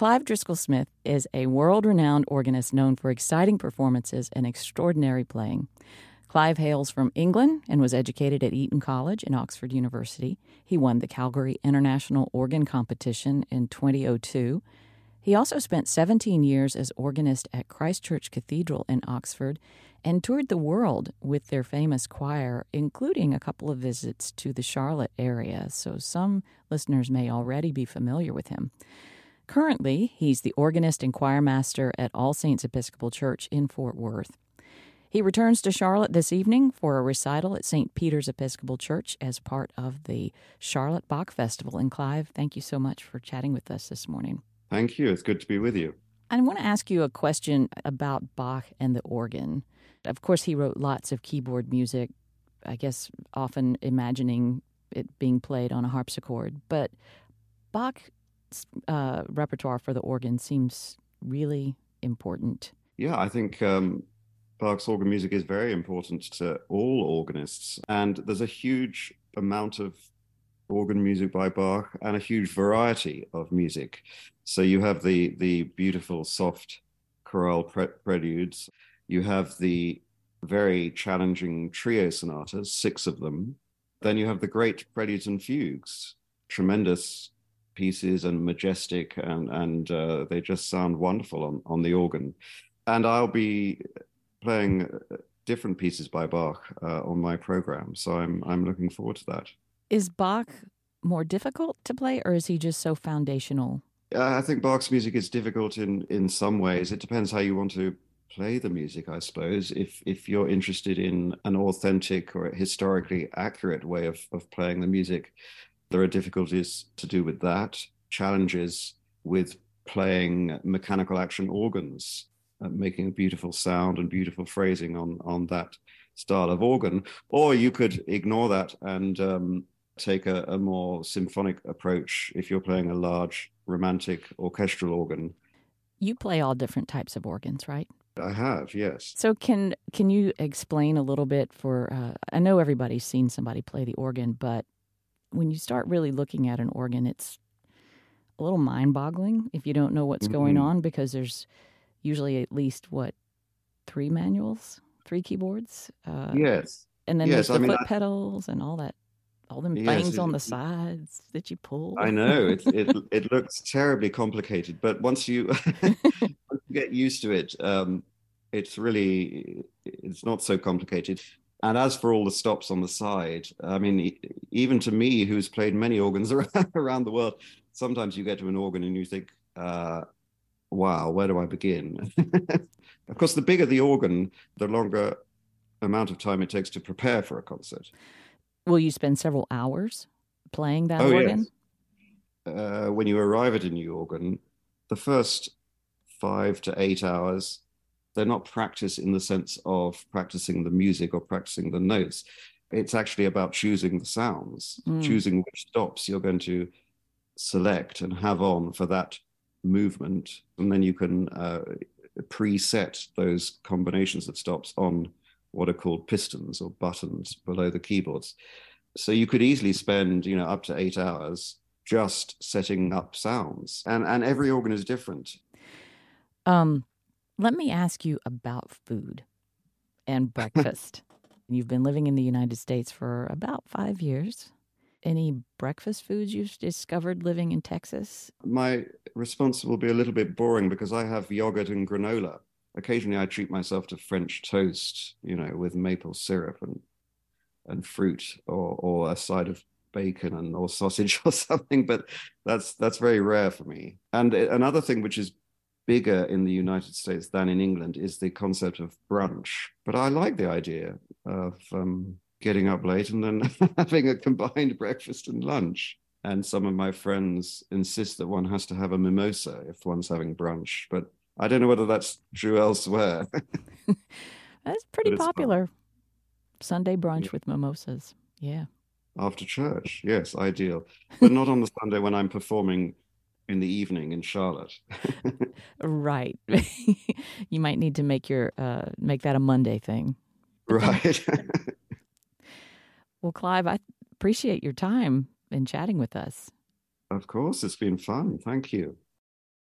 Clive Driskill-Smith is a world renowned organist known for exciting performances and extraordinary playing. Clive hails from England and was educated at Eton College and Oxford University. He won the Calgary International Organ Competition in 2002. He also spent 17 years as organist at Christ Church Cathedral in Oxford and toured the world with their famous choir, including a couple of visits to the Charlotte area, so some listeners may already be familiar with him. Currently, he's the organist and choir master at All Saints Episcopal Church in Fort Worth. He returns to Charlotte this evening for a recital at St. Peter's Episcopal Church as part of the Charlotte Bach Festival. And Clive, thank you so much for chatting with us this morning. Thank you. It's good to be with you. I want to ask you a question about Bach and the organ. Of course, he wrote lots of keyboard music, I guess often imagining it being played on a harpsichord. But Bach's uh, repertoire for the organ seems really important. Yeah, I think um, Bach's organ music is very important to all organists, and there's a huge amount of organ music by Bach and a huge variety of music. So you have the the beautiful soft chorale pre- preludes, you have the very challenging trio sonatas, six of them. Then you have the great preludes and fugues, tremendous pieces and majestic, and and uh, they just sound wonderful on on the organ. And I'll be playing uh, different pieces by Bach uh, on my program. So I'm I'm looking forward to that. Is Bach more difficult to play, or is he just so foundational? I think Bach's music is difficult in in some ways. It depends how you want to play the music, I suppose. If if you're interested in an authentic or historically accurate way of of playing the music, there are difficulties to do with that. Challenges with playing mechanical action organs uh, making a beautiful sound and beautiful phrasing on on that style of organ, or you could ignore that and um, take a, a, more symphonic approach if you're playing a large romantic orchestral organ. You play all different types of organs, right? I have, yes. So can can you explain a little bit for? Uh, I know everybody's seen somebody play the organ, but when you start really looking at an organ, it's a little mind-boggling if you don't know what's mm-hmm. going on because there's usually at least what three manuals, three keyboards. Uh, yes, and then yes, there's the I mean, foot I, pedals and all that, all them yes, things it, on the sides that you pull. I know it. It it looks terribly complicated, but once you, once you get used to it, um, it's really it's not so complicated. And as for all the stops on the side, I mean, even to me, who's played many organs around, around the world, sometimes you get to an organ and you think, uh, wow, where do I begin? of course, the bigger the organ, the longer amount of time it takes to prepare for a concert. Will you spend several hours playing that oh, organ? Yes. Uh, when you arrive at a new organ, the first five to eight hours, they're not practice in the sense of practicing the music or practicing the notes. It's actually about choosing the sounds, mm. choosing which stops you're going to select and have on for that movement, and then you can uh, preset those combinations of stops on what are called pistons or buttons below the keyboards. So you could easily spend, you know, up to eight hours just setting up sounds, and and every organ is different. Um, let me ask you about food and breakfast. You've been living in the United States for about five years any breakfast foods you've discovered living in Texas? My response will be a little bit boring because I have yogurt and granola. Occasionally, I treat myself to French toast, you know, with maple syrup and and fruit, or or a side of bacon and or sausage or something. But that's that's very rare for me. And another thing which is bigger in the United States than in England is the concept of brunch. But I like the idea of um, getting up late and then having a combined breakfast and lunch. And some of my friends insist that one has to have a mimosa if one's having brunch, but I don't know whether that's true elsewhere. that's pretty popular. Fun. Sunday brunch yeah. with mimosas. Yeah. After church, yes, ideal. But not on the Sunday when I'm performing in the evening in Charlotte. right. you might need to make your uh, make that a Monday thing. Right. Well, Clive, I appreciate your time in chatting with us. Of course, it's been fun. Thank you.